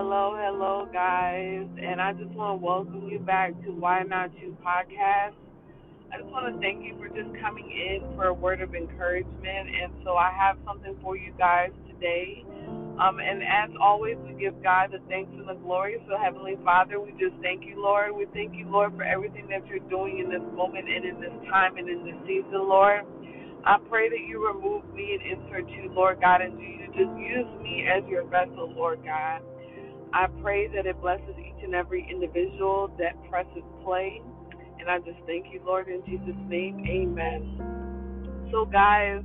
Hello, hello, guys. And I just want to welcome you back to Why Not You podcast. I just want to thank you for just coming in for a word of encouragement. And so I have something for you guys today. Um, and as always, we give God the thanks and the glory. So, Heavenly Father, we just thank you, Lord. We thank you, Lord, for everything that you're doing in this moment and in this time and in this season, Lord. I pray that you remove me and insert you, Lord God, and you just use me as your vessel, Lord God. I pray that it blesses each and every individual that presses play. And I just thank you, Lord, in Jesus' name. Amen. So, guys,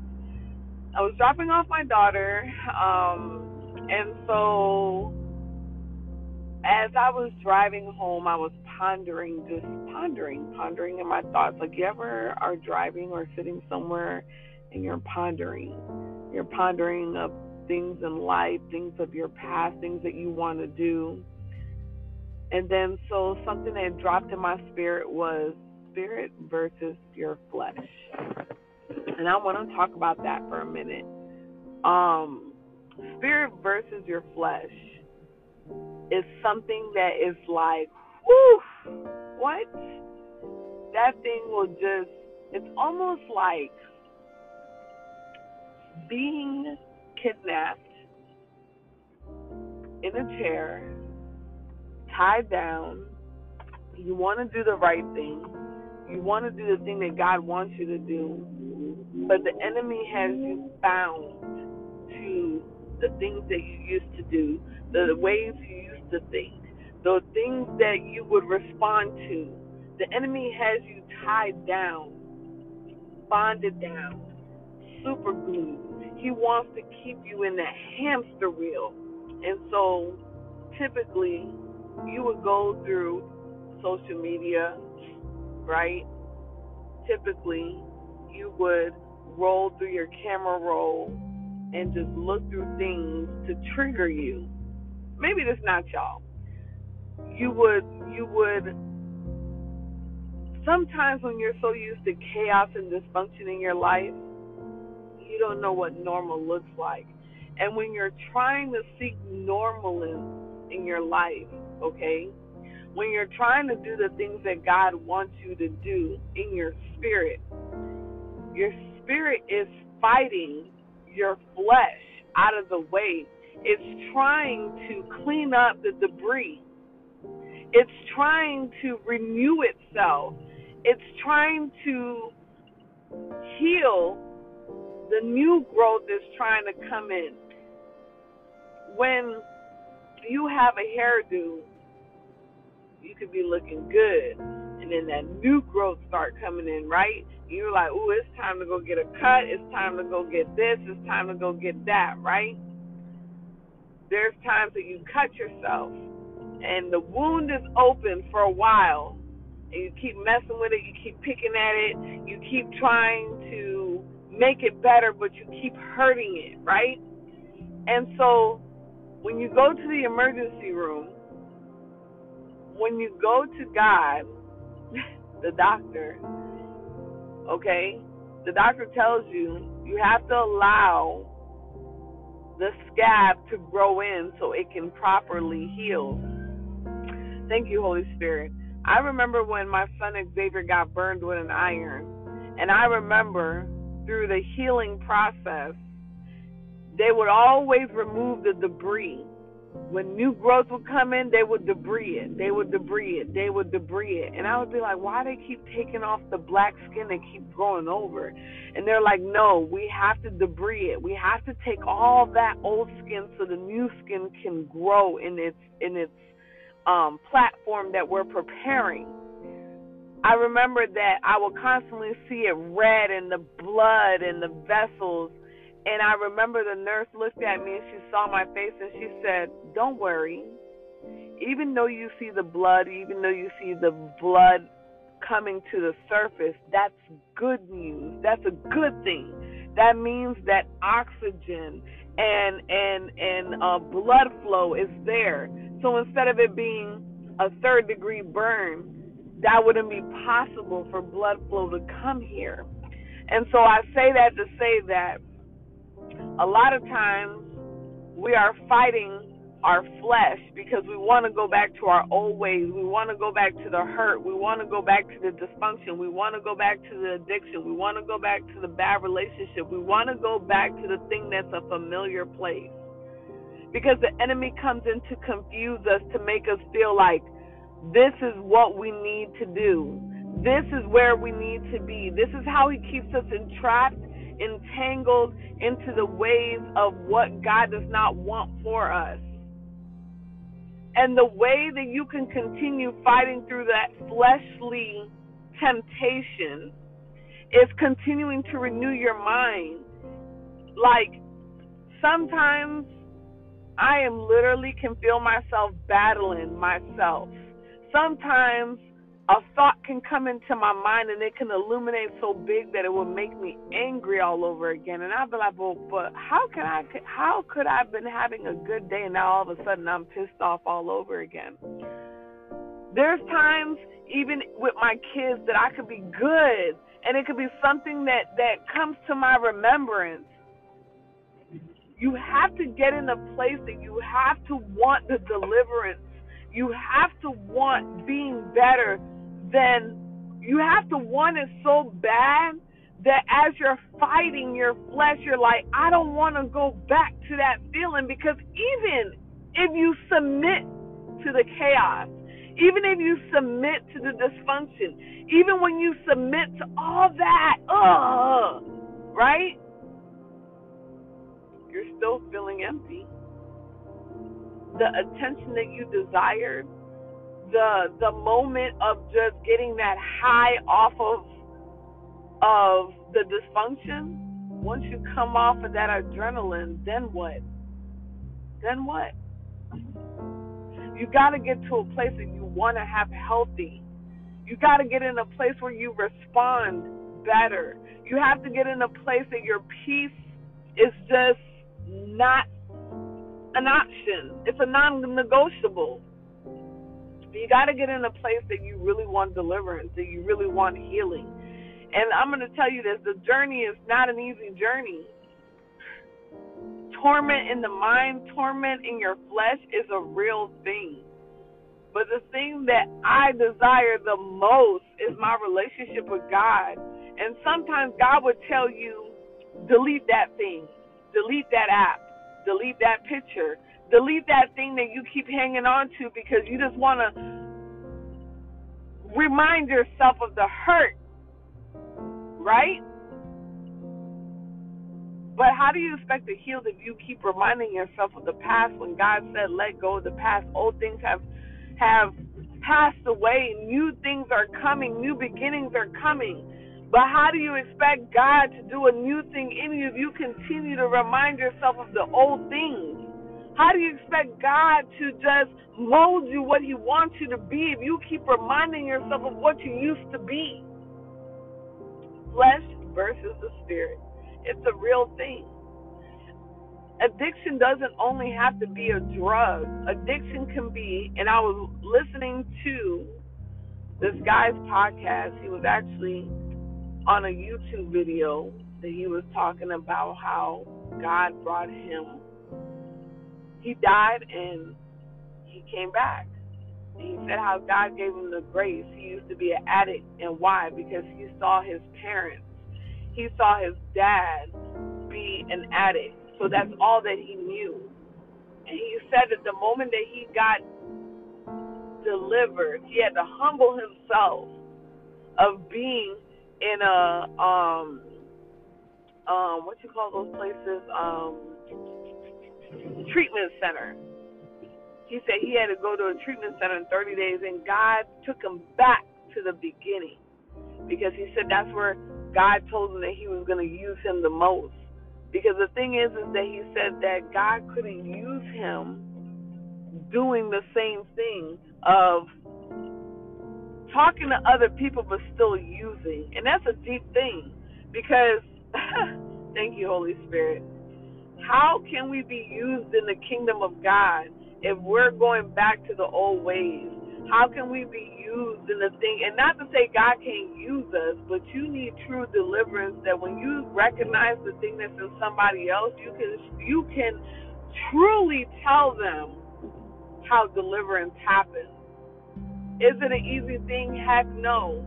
I was dropping off my daughter, um, and so as I was driving home, I was pondering, just pondering, pondering in my thoughts. Like, you ever are driving or sitting somewhere and you're pondering? You're pondering of things in life, things of your past, things that you want to do. And then, so something that dropped in my spirit was spirit versus your flesh. And I want to talk about that for a minute. Um, spirit versus your flesh is something that is like, whoo, what? That thing will just, it's almost like being kidnapped in a chair, tied down. You want to do the right thing. You want to do the thing that God wants you to do. But the enemy has you bound to the things that you used to do, the ways you used to think, the things that you would respond to. The enemy has you tied down, bonded down, super glued. He wants to keep you in that hamster wheel. And so typically you would go through social media, right? Typically you would roll through your camera roll and just look through things to trigger you. Maybe that's not y'all. You would you would sometimes when you're so used to chaos and dysfunction in your life, you don't know what normal looks like. And when you're trying to seek normal in, your life, okay? When you're trying to do the things that God wants you to do in your spirit, your spirit is fighting your flesh out of the way. It's trying to clean up the debris. It's trying to renew itself. It's trying to heal the new growth is trying to come in. When you have a hairdo, you could be looking good, and then that new growth start coming in, right? You're like, "Ooh, it's time to go get a cut. It's time to go get this. It's time to go get that," right? There's times that you cut yourself, and the wound is open for a while, and you keep messing with it. You keep picking at it. You keep trying to make it better, but you keep hurting it, right? And so when you go to the emergency room, when you go to God, the doctor, okay, the doctor tells you you have to allow the scab to grow in so it can properly heal. Thank you, Holy Spirit. I remember when my son Xavier got burned with an iron, and I remember through the healing process, they would always remove the debris. When new growth would come in, they would debris it. They would debris it. They would debris it. And I would be like, why they keep taking off the black skin and keep growing over? And they're like, no, we have to debris it. We have to take all that old skin so the new skin can grow in its in its um, platform that we're preparing. I remember that I would constantly see it red and the blood and the vessels. And I remember the nurse looked at me and she saw my face and she said, Don't worry. Even though you see the blood, even though you see the blood coming to the surface, that's good news. That's a good thing. That means that oxygen and and and uh, blood flow is there. So instead of it being a third degree burn, that wouldn't be possible for blood flow to come here. And so I say that to say that a lot of times we are fighting our flesh because we want to go back to our old ways. We want to go back to the hurt. We want to go back to the dysfunction. We want to go back to the addiction. We want to go back to the bad relationship. We want to go back to the thing that's a familiar place. Because the enemy comes in to confuse us, to make us feel like this is what we need to do. This is where we need to be. This is how he keeps us entrapped, entangled into the ways of what God does not want for us. And the way that you can continue fighting through that fleshly temptation is continuing to renew your mind. Like sometimes I am literally can feel myself battling myself. Sometimes a thought can come into my mind and it can illuminate so big that it will make me angry all over again. And I'll be like, well, but how can I? How could I have been having a good day and now all of a sudden I'm pissed off all over again? There's times even with my kids that I could be good, and it could be something that that comes to my remembrance. You have to get in a place that you have to want the deliverance. You have to want being better then you have to want it so bad that as you're fighting your flesh, you're like, I don't want to go back to that feeling because even if you submit to the chaos, even if you submit to the dysfunction, even when you submit to all that, ugh, right? You're still feeling empty. The attention that you desired the the moment of just getting that high off of of the dysfunction, once you come off of that adrenaline, then what? Then what? You got to get to a place that you want to have healthy. You got to get in a place where you respond better. You have to get in a place that your peace is just not an option. It's a non-negotiable you got to get in a place that you really want deliverance, that you really want healing. And I'm going to tell you this the journey is not an easy journey. Torment in the mind, torment in your flesh is a real thing. But the thing that I desire the most is my relationship with God. And sometimes God would tell you, delete that thing, delete that app, delete that picture, delete that thing that you keep hanging on to because you just want to remind yourself of the hurt, right? But how do you expect to heal if you keep reminding yourself of the past when God said, "Let go of the past"? Old things have have passed away. New things are coming. New beginnings are coming. But how do you expect God to do a new thing in you if you continue to remind yourself of the old things? How do you expect God to just mold you what He wants you to be if you keep reminding yourself of what you used to be? Flesh versus the spirit. It's a real thing. Addiction doesn't only have to be a drug. Addiction can be, and I was listening to this guy's podcast. He was actually on a YouTube video that he was talking about how God brought him he died and he came back. And he said how God gave him the grace. He used to be an addict, and why? Because he saw his parents. He saw his dad be an addict. So that's all that he knew. And he said that the moment that he got delivered, he had to humble himself of being in a um um what you call those places um treatment center. He said he had to go to a treatment center in 30 days, and God took him back to the beginning because he said that's where God told him that he was going to use him the most. Because the thing is, is that he said that God couldn't use him doing the same thing of talking to other people but still using. And that's a deep thing because, thank you, Holy Spirit how can we be used in the kingdom of God if we're going back to the old ways? How can we be used in the thing? And not to say God can't use us, but you need true deliverance. That when you recognize the thing that's in somebody else, you can you can truly tell them how deliverance happens. Is it an easy thing? Heck no.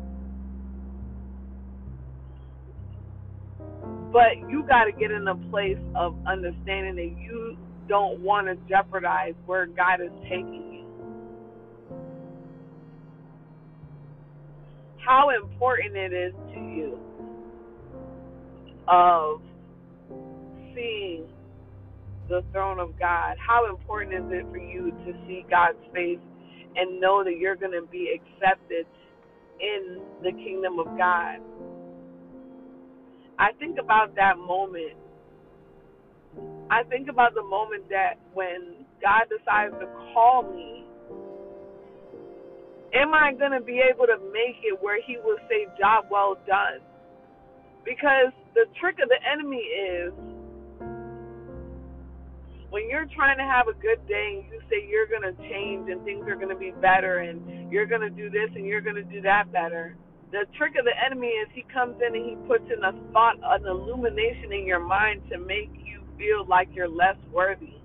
But you got to get in a place of understanding that you don't want to jeopardize where God is taking you. How important it is to you of seeing the throne of God. How important is it for you to see God's face and know that you're going to be accepted in the kingdom of God? I think about that moment. I think about the moment that when God decides to call me, am I going to be able to make it where He will say, Job well done? Because the trick of the enemy is when you're trying to have a good day and you say you're going to change and things are going to be better and you're going to do this and you're going to do that better, the trick of the enemy is he comes in and he puts in a thought, an illumination in your mind to make you feel like you're less worthy.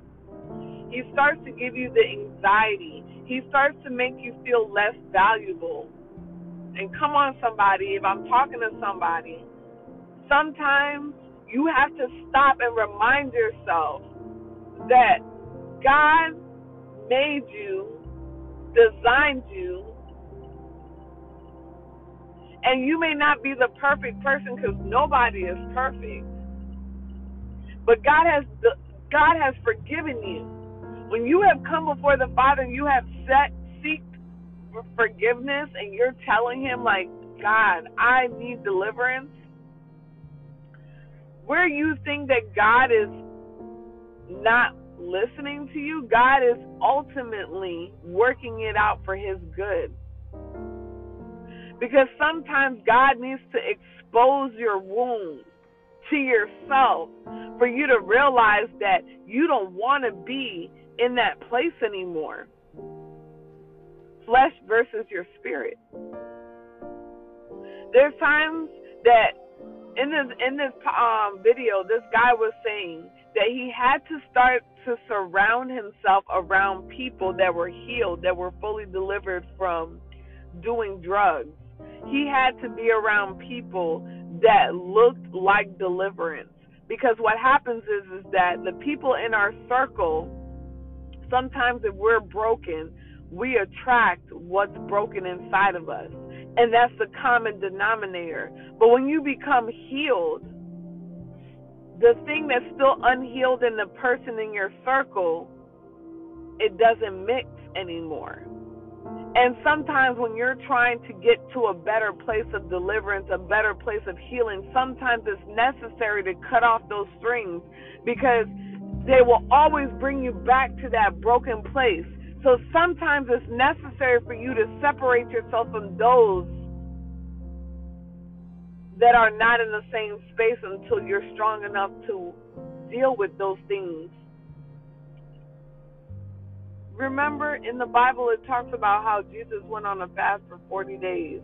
He starts to give you the anxiety. He starts to make you feel less valuable. And come on, somebody, if I'm talking to somebody, sometimes you have to stop and remind yourself that God made you, designed you, and you may not be the perfect person because nobody is perfect. But God has God has forgiven you. When you have come before the Father, and you have set seek forgiveness, and you're telling Him like, God, I need deliverance. Where you think that God is not listening to you, God is ultimately working it out for His good. Because sometimes God needs to expose your wounds to yourself for you to realize that you don't want to be in that place anymore. Flesh versus your spirit. There's times that in this in this um, video, this guy was saying that he had to start to surround himself around people that were healed, that were fully delivered from doing drugs. He had to be around people that looked like deliverance. Because what happens is is that the people in our circle, sometimes if we're broken, we attract what's broken inside of us. And that's the common denominator. But when you become healed, the thing that's still unhealed in the person in your circle, it doesn't mix anymore. And sometimes when you're trying to get to a better place of deliverance, a better place of healing, sometimes it's necessary to cut off those strings because they will always bring you back to that broken place. So sometimes it's necessary for you to separate yourself from those that are not in the same space until you're strong enough to deal with those things. Remember in the Bible, it talks about how Jesus went on a fast for 40 days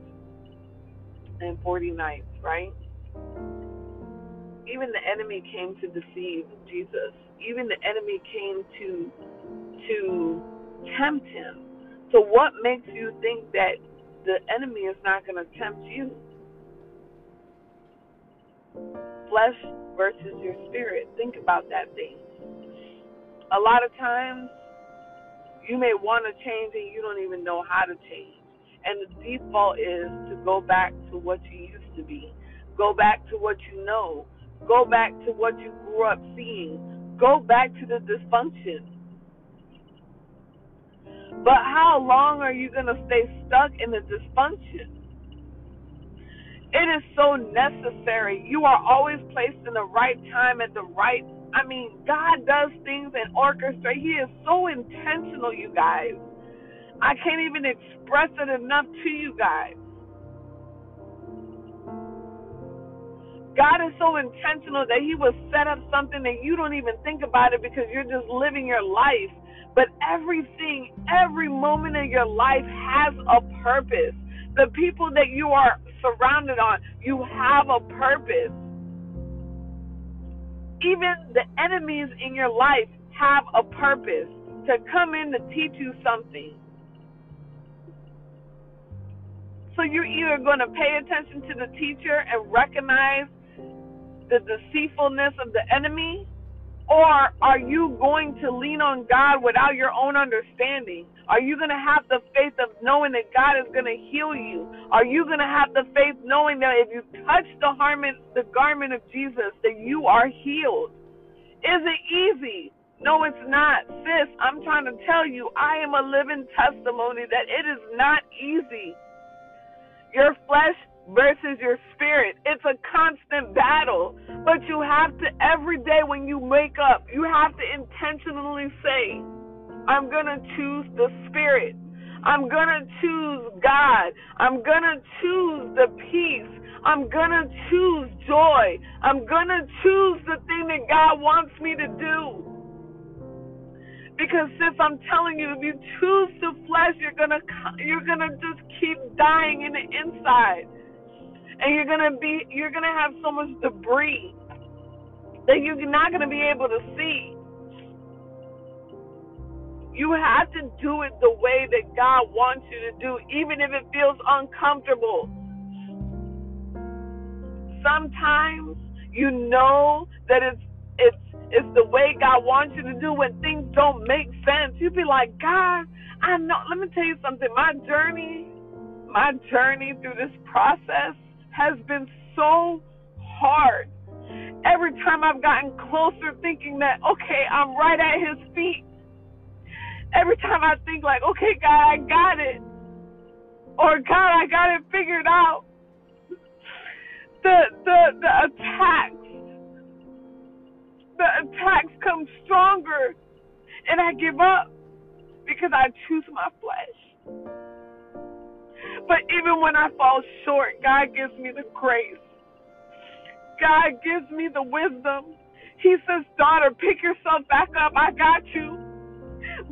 and 40 nights, right? Even the enemy came to deceive Jesus. Even the enemy came to to tempt him. So what makes you think that the enemy is not going to tempt you? Flesh versus your spirit. Think about that thing. A lot of times, you may want to change and you don't even know how to change. And the default is to go back to what you used to be. Go back to what you know. Go back to what you grew up seeing. Go back to the dysfunction. But how long are you going to stay stuck in the dysfunction? It is so necessary. You are always placed in the right time at the right. I mean, God does things and orchestrate. He is so intentional, you guys. I can't even express it enough to you guys. God is so intentional that He will set up something that you don't even think about it because you're just living your life. But everything, every moment of your life has a purpose. The people that you are surrounded on. You have a purpose. Even the enemies in your life have a purpose. to come in to teach you something. So you're either going to pay attention to the teacher and recognize the deceitfulness of the enemy, or are you going to lean on God without your own understanding? Are you going to have the faith of knowing that God is going to heal you? Are you going to have the faith knowing that if you touch the garment, the garment of Jesus, that you are healed? Is it easy? No, it's not. Sis, I'm trying to tell you, I am a living testimony that it is not easy. Your flesh versus your spirit. It's a constant battle. But you have to, every day when you wake up, you have to intentionally say, I'm going to choose the Spirit. I'm going to choose God. I'm going to choose the peace. I'm going to choose joy. I'm going to choose the thing that God wants me to do. Because since I'm telling you, if you choose the flesh, you're gonna you're gonna just keep dying in the inside, and you're gonna be you're gonna have so much debris that you're not gonna be able to see. You have to do it the way that God wants you to do, even if it feels uncomfortable. Sometimes you know that it's it's it's the way God wants you to do when things don't make sense. You'd be like, God, I know. Let me tell you something. My journey, my journey through this process has been so hard. Every time I've gotten closer, thinking that okay, I'm right at His feet every time I think like, okay, God, I got it, or God, I got it figured out, the the the attacks, the attacks come stronger, and I give up because I choose my flesh. But even when I fall short, God gives me the grace. God gives me the wisdom. He says, daughter, pick yourself back up. I got you.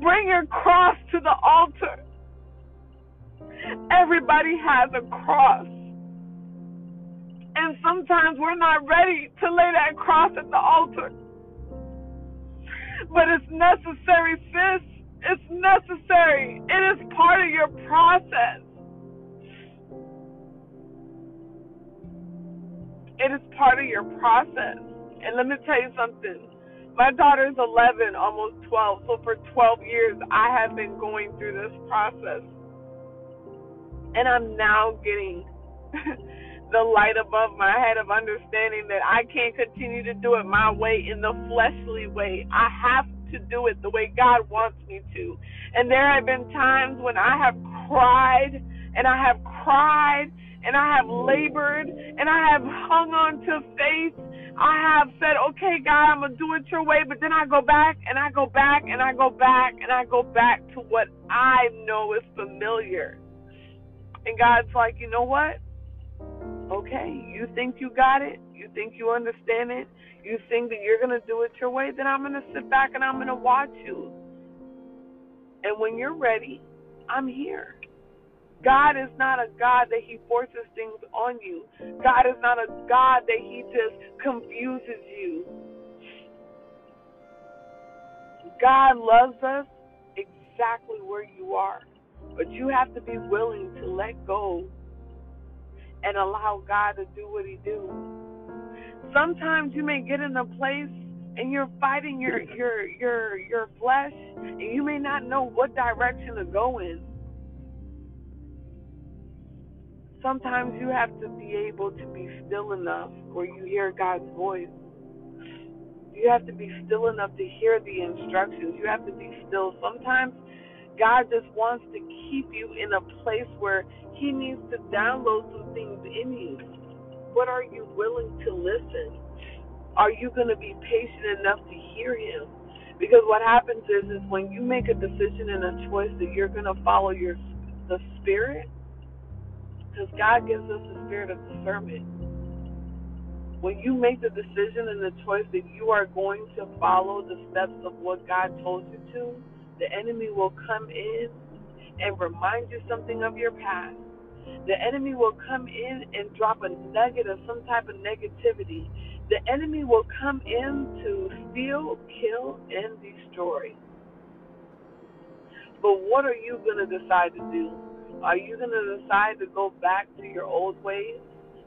Bring your cross to the altar. Everybody has a cross. And sometimes we're not ready to lay that cross at the altar. But it's necessary, sis. It's necessary. It is part of your process. It is part of your process. And let me tell you something my daughter's 11, almost 12. So for 12 years, I have been going through this process. And I'm now getting the light above my head of understanding that I can't continue to do it my way in the fleshly way. I have to do it the way God wants me to. And there have been times when I have cried and I have cried and I have labored and I have hung on to faith I have said, okay, God, I'm going to do it your way, but then I go back and I go back and I go back and I go back to what I know is familiar. And God's like, you know what? Okay, you think you got it? You think you understand it? You think that you're going to do it your way? Then I'm going to sit back and I'm going to watch you. And when you're ready, I'm here. God is not a God that He forces things on you. God is not a God that He just confuses you. God loves us exactly where you are, but you have to be willing to let go and allow God to do what He do. Sometimes you may get in a place and you're fighting your your your your flesh, and you may not know what direction to go in. Sometimes you have to be able to be still enough where you hear God's voice. You have to be still enough to hear the instructions. You have to be still. Sometimes God just wants to keep you in a place where He needs to download some things in you. But are you willing to listen? Are you going to be patient enough to hear Him? Because what happens is, is when you make a decision and a choice that you're going to follow your the Spirit, because God gives us the spirit of discernment. When you make the decision and the choice that you are going to follow the steps of what God told you to, the enemy will come in and remind you something of your past. The enemy will come in and drop a nugget of some type of negativity. The enemy will come in to steal, kill, and destroy. But what are you going to decide to do? Are you going to decide to go back to your old ways,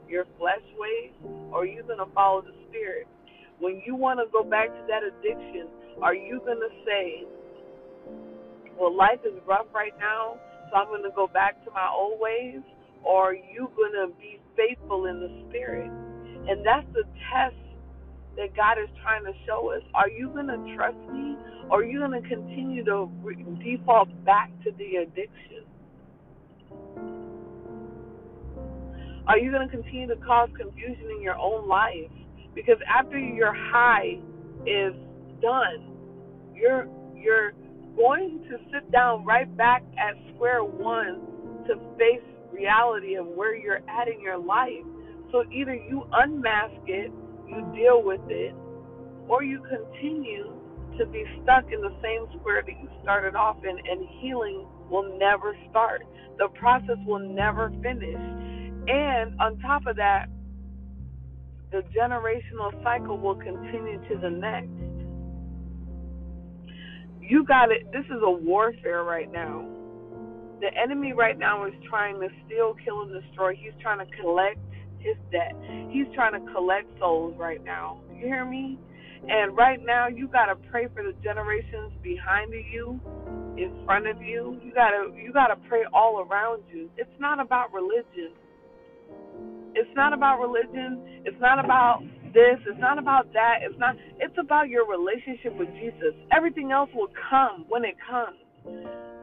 your flesh ways, or are you going to follow the Spirit? When you want to go back to that addiction, are you going to say, well, life is rough right now, so I'm going to go back to my old ways? Or are you going to be faithful in the Spirit? And that's the test that God is trying to show us. Are you going to trust me? Or are you going to continue to re- default back to the addiction? Are you going to continue to cause confusion in your own life? Because after your high is done, you're you're going to sit down right back at square one to face reality of where you're at in your life. So either you unmask it, you deal with it, or you continue to be stuck in the same square that you started off in, and healing will never start. The process will never finish. And on top of that, the generational cycle will continue to the next. You got it. This is a warfare right now. The enemy right now is trying to steal, kill, and destroy. He's trying to collect his debt. He's trying to collect souls right now. You hear me? And right now, you got to pray for the generations behind you, in front of you. You got to you got to pray all around you. It's not about religion. It's not about religion. It's not about this. It's not about that. It's not. It's about your relationship with Jesus. Everything else will come when it comes.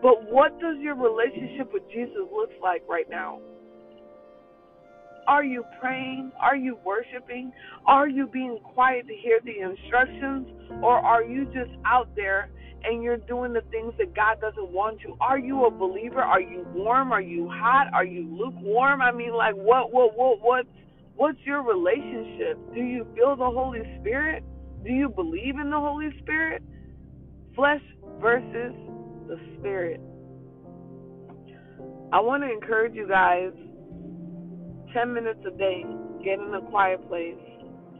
But what does your relationship with Jesus look like right now? Are you praying? Are you worshiping? Are you being quiet to hear the instructions? Or are you just out there and you're doing the things that God doesn't want you? Are you a believer? Are you warm? Are you hot? Are you lukewarm? I mean, like, what, what, what, what, what's your relationship? Do you feel the Holy Spirit? Do you believe in the Holy Spirit? Flesh versus the Spirit. I want to encourage you guys 10 minutes a day, get in a quiet place.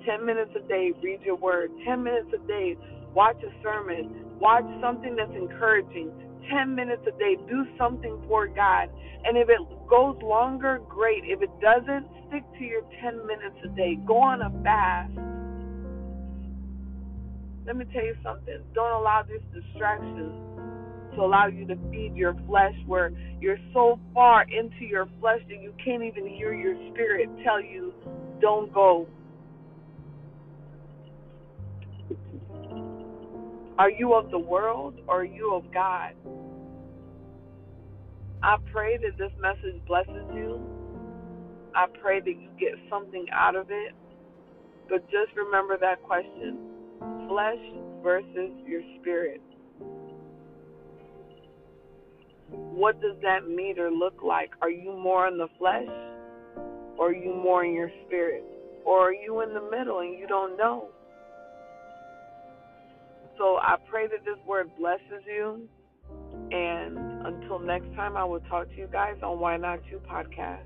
10 minutes a day, read your word. 10 minutes a day, watch a sermon. Watch something that's encouraging. 10 minutes a day, do something for God. And if it goes longer, great. If it doesn't, stick to your 10 minutes a day. Go on a fast. Let me tell you something. Don't allow these distractions to allow you to feed your flesh where you're so far into your flesh that you can't even hear your spirit tell you, don't go. Are you of the world or are you of God? I pray that this message blesses you. I pray that you get something out of it. But just remember that question flesh versus your spirit. what does that meter look like? Are you more in the flesh or are you more in your spirit? Or are you in the middle and you don't know? So I pray that this word blesses you. And until next time, I will talk to you guys on Why Not You podcast.